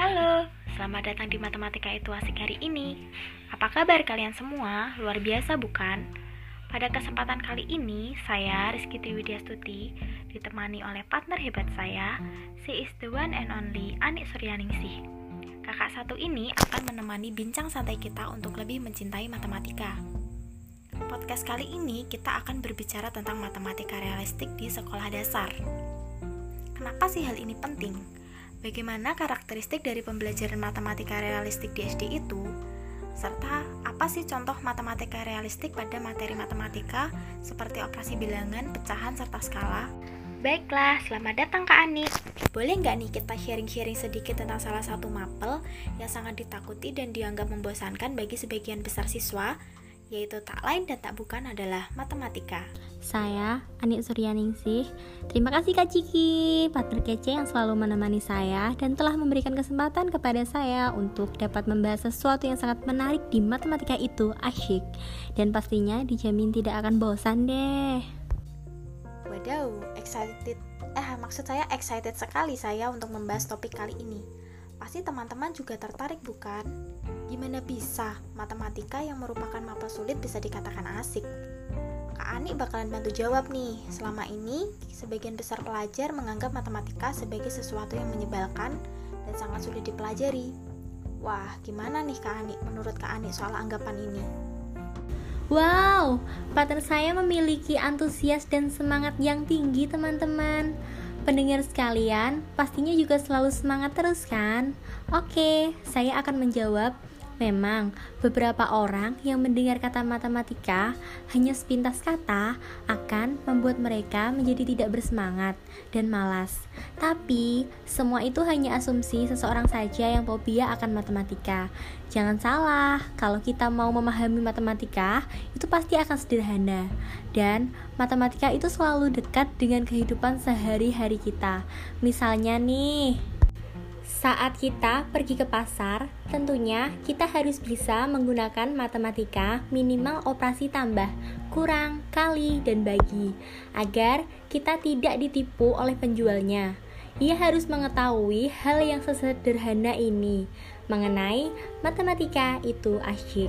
Halo, selamat datang di Matematika Itu Asik hari ini. Apa kabar kalian semua? Luar biasa bukan? Pada kesempatan kali ini, saya Rizky Triwidya Stuti ditemani oleh partner hebat saya, si is the one and only Anik Suryaningsih. Kakak satu ini akan menemani bincang santai kita untuk lebih mencintai matematika. Podcast kali ini kita akan berbicara tentang matematika realistik di sekolah dasar. Kenapa sih hal ini penting? Bagaimana karakteristik dari pembelajaran matematika realistik di SD itu? Serta apa sih contoh matematika realistik pada materi matematika seperti operasi bilangan, pecahan, serta skala? Baiklah, selamat datang Kak Ani. Boleh nggak nih kita sharing-sharing sedikit tentang salah satu mapel yang sangat ditakuti dan dianggap membosankan bagi sebagian besar siswa? Yaitu tak lain dan tak bukan adalah matematika. Saya, Anik Suryaningsih. Terima kasih Kak Ciki, partner kece yang selalu menemani saya dan telah memberikan kesempatan kepada saya untuk dapat membahas sesuatu yang sangat menarik di matematika itu asyik. Dan pastinya dijamin tidak akan bosan deh. Wadaw, excited. Eh, maksud saya excited sekali saya untuk membahas topik kali ini. Pasti teman-teman juga tertarik bukan? Gimana bisa matematika yang merupakan mapel sulit bisa dikatakan asik? Kak Ani bakalan bantu jawab nih. Selama ini, sebagian besar pelajar menganggap matematika sebagai sesuatu yang menyebalkan dan sangat sulit dipelajari. Wah, gimana nih Kak Ani menurut Kak Ani soal anggapan ini? Wow, partner saya memiliki antusias dan semangat yang tinggi teman-teman Pendengar sekalian, pastinya juga selalu semangat terus kan? Oke, saya akan menjawab Memang, beberapa orang yang mendengar kata matematika hanya sepintas kata akan membuat mereka menjadi tidak bersemangat dan malas. Tapi, semua itu hanya asumsi seseorang saja yang fobia akan matematika. Jangan salah, kalau kita mau memahami matematika, itu pasti akan sederhana. Dan matematika itu selalu dekat dengan kehidupan sehari-hari kita. Misalnya nih, saat kita pergi ke pasar, tentunya kita harus bisa menggunakan matematika minimal operasi tambah, kurang, kali, dan bagi, agar kita tidak ditipu oleh penjualnya. Ia harus mengetahui hal yang sesederhana ini mengenai matematika itu asyik.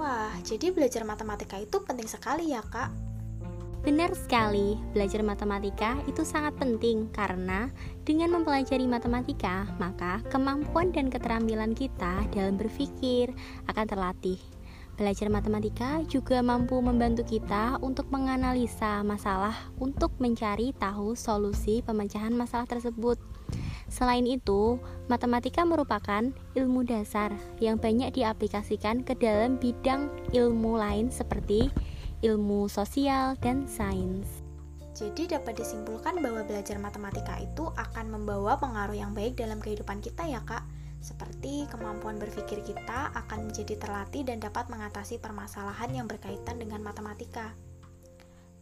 Wah, jadi belajar matematika itu penting sekali ya, Kak. Benar sekali, belajar matematika itu sangat penting karena dengan mempelajari matematika, maka kemampuan dan keterampilan kita dalam berpikir akan terlatih. Belajar matematika juga mampu membantu kita untuk menganalisa masalah untuk mencari tahu solusi pemecahan masalah tersebut. Selain itu, matematika merupakan ilmu dasar yang banyak diaplikasikan ke dalam bidang ilmu lain seperti ilmu sosial, dan sains. Jadi dapat disimpulkan bahwa belajar matematika itu akan membawa pengaruh yang baik dalam kehidupan kita ya kak Seperti kemampuan berpikir kita akan menjadi terlatih dan dapat mengatasi permasalahan yang berkaitan dengan matematika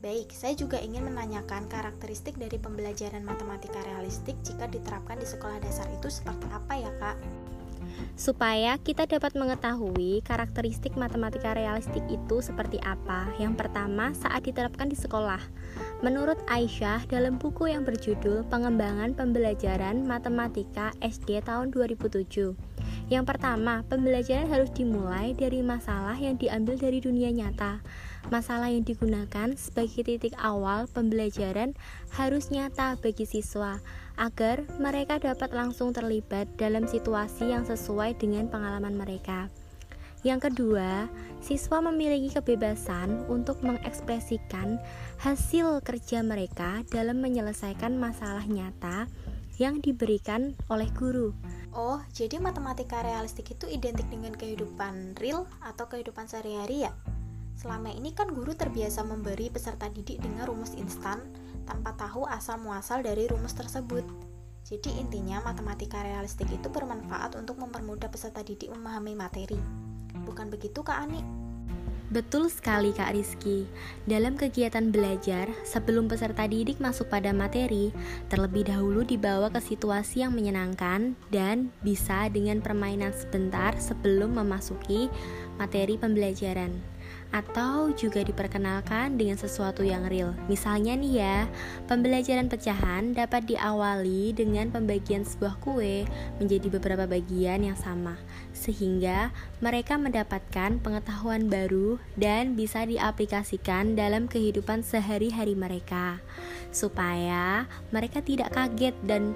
Baik, saya juga ingin menanyakan karakteristik dari pembelajaran matematika realistik jika diterapkan di sekolah dasar itu seperti apa ya kak? Supaya kita dapat mengetahui karakteristik matematika realistik itu seperti apa. Yang pertama, saat diterapkan di sekolah. Menurut Aisyah, dalam buku yang berjudul Pengembangan Pembelajaran Matematika SD tahun 2007, yang pertama, pembelajaran harus dimulai dari masalah yang diambil dari dunia nyata. Masalah yang digunakan sebagai titik awal pembelajaran harus nyata bagi siswa agar mereka dapat langsung terlibat dalam situasi yang sesuai dengan pengalaman mereka. Yang kedua, siswa memiliki kebebasan untuk mengekspresikan hasil kerja mereka dalam menyelesaikan masalah nyata yang diberikan oleh guru. Oh, jadi matematika realistik itu identik dengan kehidupan real atau kehidupan sehari-hari ya? Selama ini kan guru terbiasa memberi peserta didik dengan rumus instan tanpa tahu asal muasal dari rumus tersebut. Jadi intinya matematika realistik itu bermanfaat untuk mempermudah peserta didik memahami materi. Bukan begitu Kak Ani? Betul sekali Kak Rizky. Dalam kegiatan belajar, sebelum peserta didik masuk pada materi, terlebih dahulu dibawa ke situasi yang menyenangkan dan bisa dengan permainan sebentar sebelum memasuki materi pembelajaran. Atau juga diperkenalkan dengan sesuatu yang real. Misalnya nih ya, pembelajaran pecahan dapat diawali dengan pembagian sebuah kue menjadi beberapa bagian yang sama, sehingga mereka mendapatkan pengetahuan baru dan bisa diaplikasikan dalam kehidupan sehari-hari mereka, supaya mereka tidak kaget dan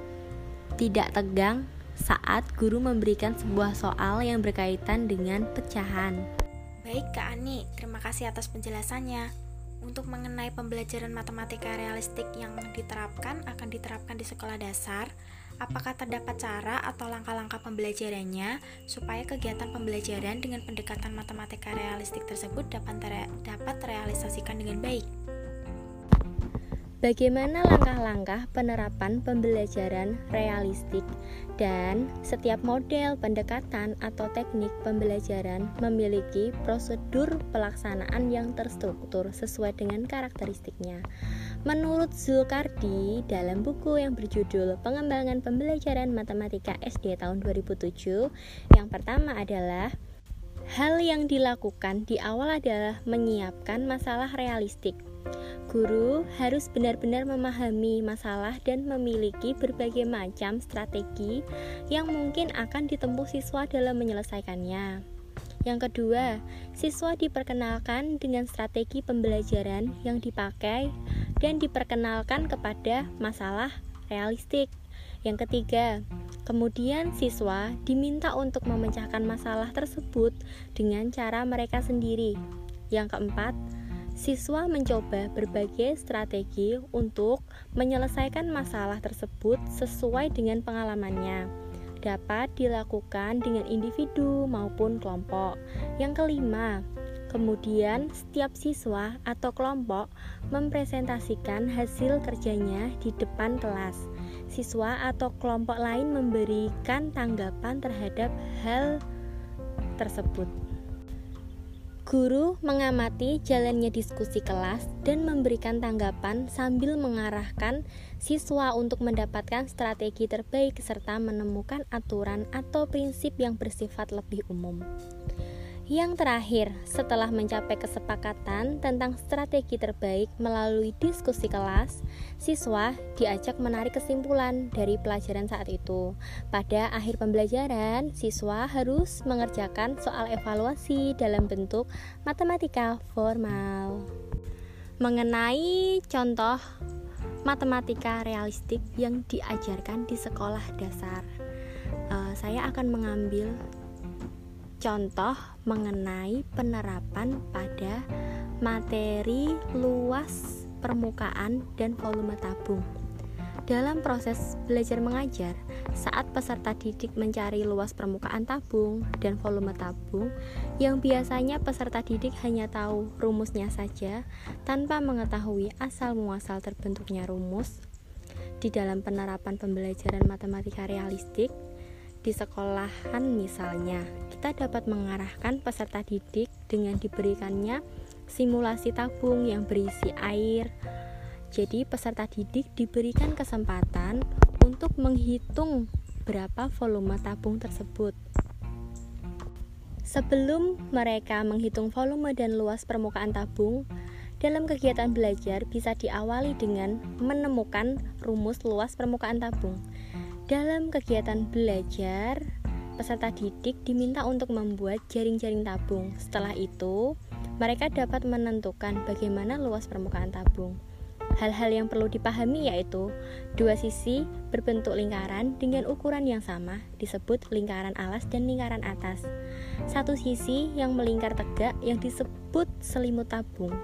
tidak tegang saat guru memberikan sebuah soal yang berkaitan dengan pecahan. Baik Kak Ani, terima kasih atas penjelasannya. Untuk mengenai pembelajaran matematika realistik yang diterapkan akan diterapkan di sekolah dasar, apakah terdapat cara atau langkah-langkah pembelajarannya supaya kegiatan pembelajaran dengan pendekatan matematika realistik tersebut dapat, dapat terrealisasikan dengan baik? Bagaimana langkah-langkah penerapan pembelajaran realistik dan setiap model pendekatan atau teknik pembelajaran memiliki prosedur pelaksanaan yang terstruktur sesuai dengan karakteristiknya. Menurut Zulkardi dalam buku yang berjudul Pengembangan Pembelajaran Matematika SD tahun 2007, yang pertama adalah Hal yang dilakukan di awal adalah menyiapkan masalah realistik Guru harus benar-benar memahami masalah dan memiliki berbagai macam strategi yang mungkin akan ditempuh siswa dalam menyelesaikannya. Yang kedua, siswa diperkenalkan dengan strategi pembelajaran yang dipakai dan diperkenalkan kepada masalah realistik. Yang ketiga, kemudian siswa diminta untuk memecahkan masalah tersebut dengan cara mereka sendiri. Yang keempat, Siswa mencoba berbagai strategi untuk menyelesaikan masalah tersebut sesuai dengan pengalamannya. Dapat dilakukan dengan individu maupun kelompok. Yang kelima, kemudian setiap siswa atau kelompok mempresentasikan hasil kerjanya di depan kelas. Siswa atau kelompok lain memberikan tanggapan terhadap hal tersebut. Guru mengamati jalannya diskusi kelas dan memberikan tanggapan sambil mengarahkan siswa untuk mendapatkan strategi terbaik serta menemukan aturan atau prinsip yang bersifat lebih umum. Yang terakhir, setelah mencapai kesepakatan tentang strategi terbaik melalui diskusi kelas, siswa diajak menarik kesimpulan dari pelajaran saat itu. Pada akhir pembelajaran, siswa harus mengerjakan soal evaluasi dalam bentuk matematika formal. Mengenai contoh matematika realistik yang diajarkan di sekolah dasar, uh, saya akan mengambil contoh mengenai penerapan pada materi luas permukaan dan volume tabung. Dalam proses belajar mengajar, saat peserta didik mencari luas permukaan tabung dan volume tabung, yang biasanya peserta didik hanya tahu rumusnya saja tanpa mengetahui asal muasal terbentuknya rumus, di dalam penerapan pembelajaran matematika realistik, di sekolahan misalnya, kita dapat mengarahkan peserta didik dengan diberikannya simulasi tabung yang berisi air. Jadi, peserta didik diberikan kesempatan untuk menghitung berapa volume tabung tersebut. Sebelum mereka menghitung volume dan luas permukaan tabung, dalam kegiatan belajar bisa diawali dengan menemukan rumus luas permukaan tabung. Dalam kegiatan belajar, peserta didik diminta untuk membuat jaring-jaring tabung. Setelah itu, mereka dapat menentukan bagaimana luas permukaan tabung. Hal-hal yang perlu dipahami yaitu dua sisi berbentuk lingkaran dengan ukuran yang sama disebut lingkaran alas dan lingkaran atas. Satu sisi yang melingkar tegak yang disebut selimut tabung.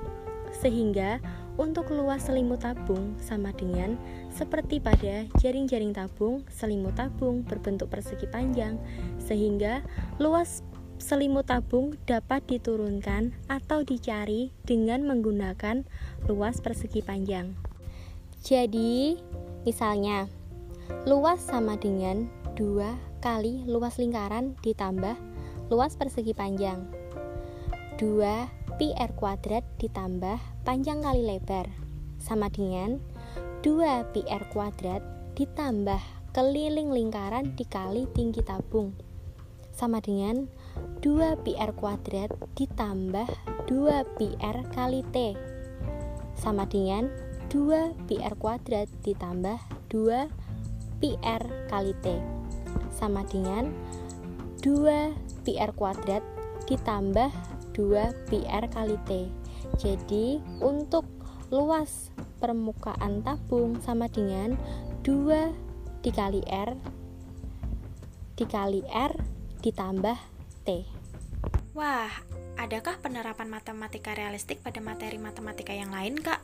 Sehingga untuk luas selimut tabung sama dengan seperti pada jaring-jaring tabung, selimut tabung berbentuk persegi panjang, sehingga luas selimut tabung dapat diturunkan atau dicari dengan menggunakan luas persegi panjang. Jadi, misalnya, luas sama dengan 2 kali luas lingkaran ditambah luas persegi panjang. 2 pi r kuadrat ditambah panjang kali lebar. Sama dengan 2 pi r kuadrat ditambah keliling lingkaran dikali tinggi tabung. Sama dengan 2 pi r kuadrat ditambah 2 pi R kali T. Sama dengan 2 pi R kuadrat ditambah 2 pi R kali T. Sama dengan 2 pi R kuadrat ditambah 2 pi R kali T jadi untuk luas permukaan tabung sama dengan 2 dikali R dikali R ditambah T Wah, adakah penerapan matematika realistik pada materi matematika yang lain, Kak?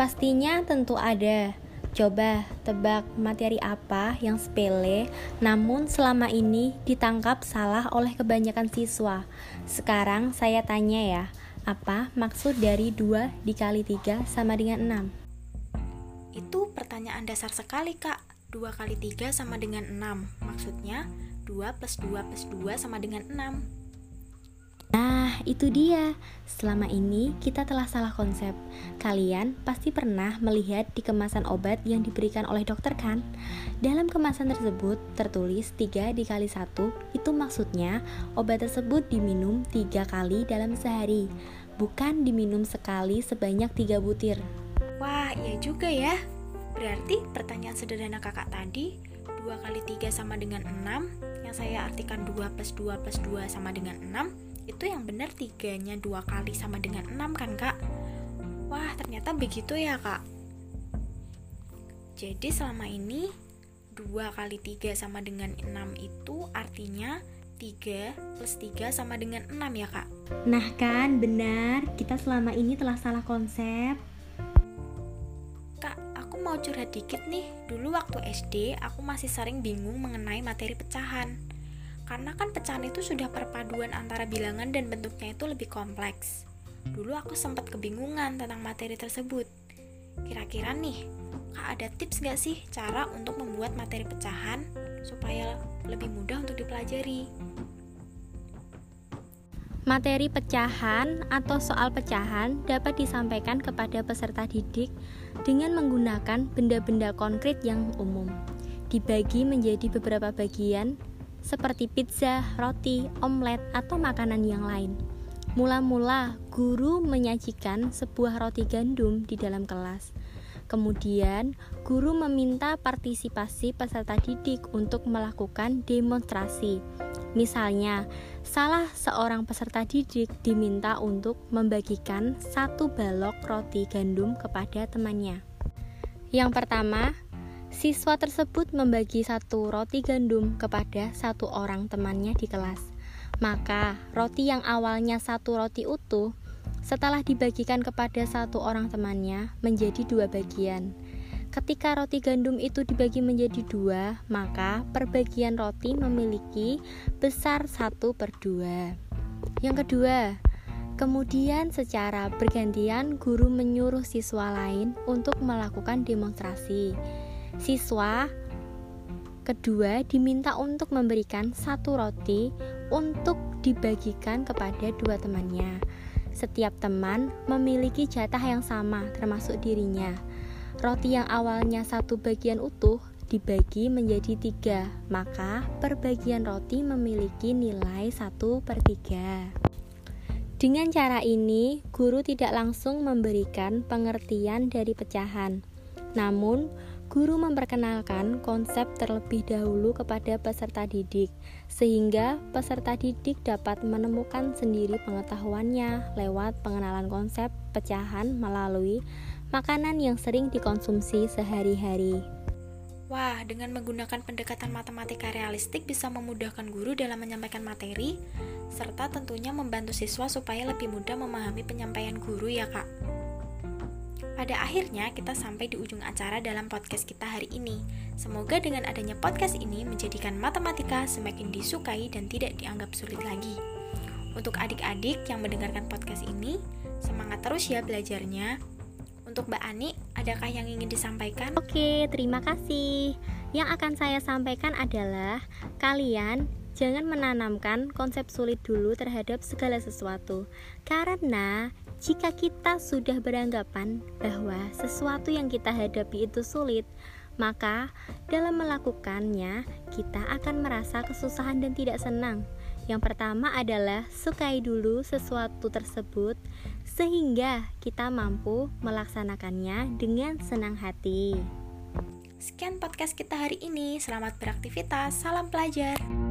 Pastinya tentu ada. Coba tebak materi apa yang sepele namun selama ini ditangkap salah oleh kebanyakan siswa. Sekarang saya tanya ya, apa maksud dari 2 dikali 3 sama dengan 6? Itu pertanyaan dasar sekali, Kak. 2 kali 3 sama dengan 6. Maksudnya, 2 plus 2 plus 2 sama dengan 6 Nah, itu dia. Selama ini kita telah salah konsep. Kalian pasti pernah melihat di kemasan obat yang diberikan oleh dokter kan? Dalam kemasan tersebut tertulis 3 dikali 1, itu maksudnya obat tersebut diminum 3 kali dalam sehari, bukan diminum sekali sebanyak 3 butir. Wah, iya juga ya. Berarti pertanyaan sederhana kakak tadi 2 kali 3 sama dengan 6 yang saya artikan 2 plus 2 plus 2 sama dengan 6 itu yang benar tiganya 2 kali sama dengan 6 kan kak? Wah ternyata begitu ya kak. Jadi selama ini 2 kali 3 sama dengan 6 itu artinya 3 plus 3 sama dengan 6 ya kak? Nah kan benar. Kita selama ini telah salah konsep. Mau curhat dikit nih, dulu waktu SD aku masih sering bingung mengenai materi pecahan. Karena kan pecahan itu sudah perpaduan antara bilangan dan bentuknya itu lebih kompleks. Dulu aku sempat kebingungan tentang materi tersebut. Kira-kira nih, Kak ada tips gak sih cara untuk membuat materi pecahan supaya lebih mudah untuk dipelajari? Materi pecahan atau soal pecahan dapat disampaikan kepada peserta didik dengan menggunakan benda-benda konkret yang umum. Dibagi menjadi beberapa bagian seperti pizza, roti, omelet, atau makanan yang lain. Mula-mula, guru menyajikan sebuah roti gandum di dalam kelas. Kemudian, guru meminta partisipasi peserta didik untuk melakukan demonstrasi. Misalnya, salah seorang peserta didik diminta untuk membagikan satu balok roti gandum kepada temannya. Yang pertama, siswa tersebut membagi satu roti gandum kepada satu orang temannya di kelas. Maka, roti yang awalnya satu roti utuh setelah dibagikan kepada satu orang temannya menjadi dua bagian. Ketika roti gandum itu dibagi menjadi dua, maka perbagian roti memiliki besar satu per dua. Yang kedua, kemudian secara bergantian guru menyuruh siswa lain untuk melakukan demonstrasi. Siswa kedua diminta untuk memberikan satu roti untuk dibagikan kepada dua temannya. Setiap teman memiliki jatah yang sama, termasuk dirinya. Roti yang awalnya satu bagian utuh dibagi menjadi tiga, maka perbagian roti memiliki nilai satu per tiga. Dengan cara ini, guru tidak langsung memberikan pengertian dari pecahan, namun guru memperkenalkan konsep terlebih dahulu kepada peserta didik, sehingga peserta didik dapat menemukan sendiri pengetahuannya lewat pengenalan konsep pecahan melalui makanan yang sering dikonsumsi sehari-hari. Wah, dengan menggunakan pendekatan matematika realistik bisa memudahkan guru dalam menyampaikan materi, serta tentunya membantu siswa supaya lebih mudah memahami penyampaian guru ya kak. Pada akhirnya, kita sampai di ujung acara dalam podcast kita hari ini. Semoga dengan adanya podcast ini menjadikan matematika semakin disukai dan tidak dianggap sulit lagi. Untuk adik-adik yang mendengarkan podcast ini, semangat terus ya belajarnya. Untuk Mbak Ani, adakah yang ingin disampaikan? Oke, terima kasih. Yang akan saya sampaikan adalah kalian jangan menanamkan konsep sulit dulu terhadap segala sesuatu, karena jika kita sudah beranggapan bahwa sesuatu yang kita hadapi itu sulit, maka dalam melakukannya kita akan merasa kesusahan dan tidak senang. Yang pertama adalah sukai dulu sesuatu tersebut sehingga kita mampu melaksanakannya dengan senang hati. Sekian podcast kita hari ini. Selamat beraktivitas. Salam pelajar.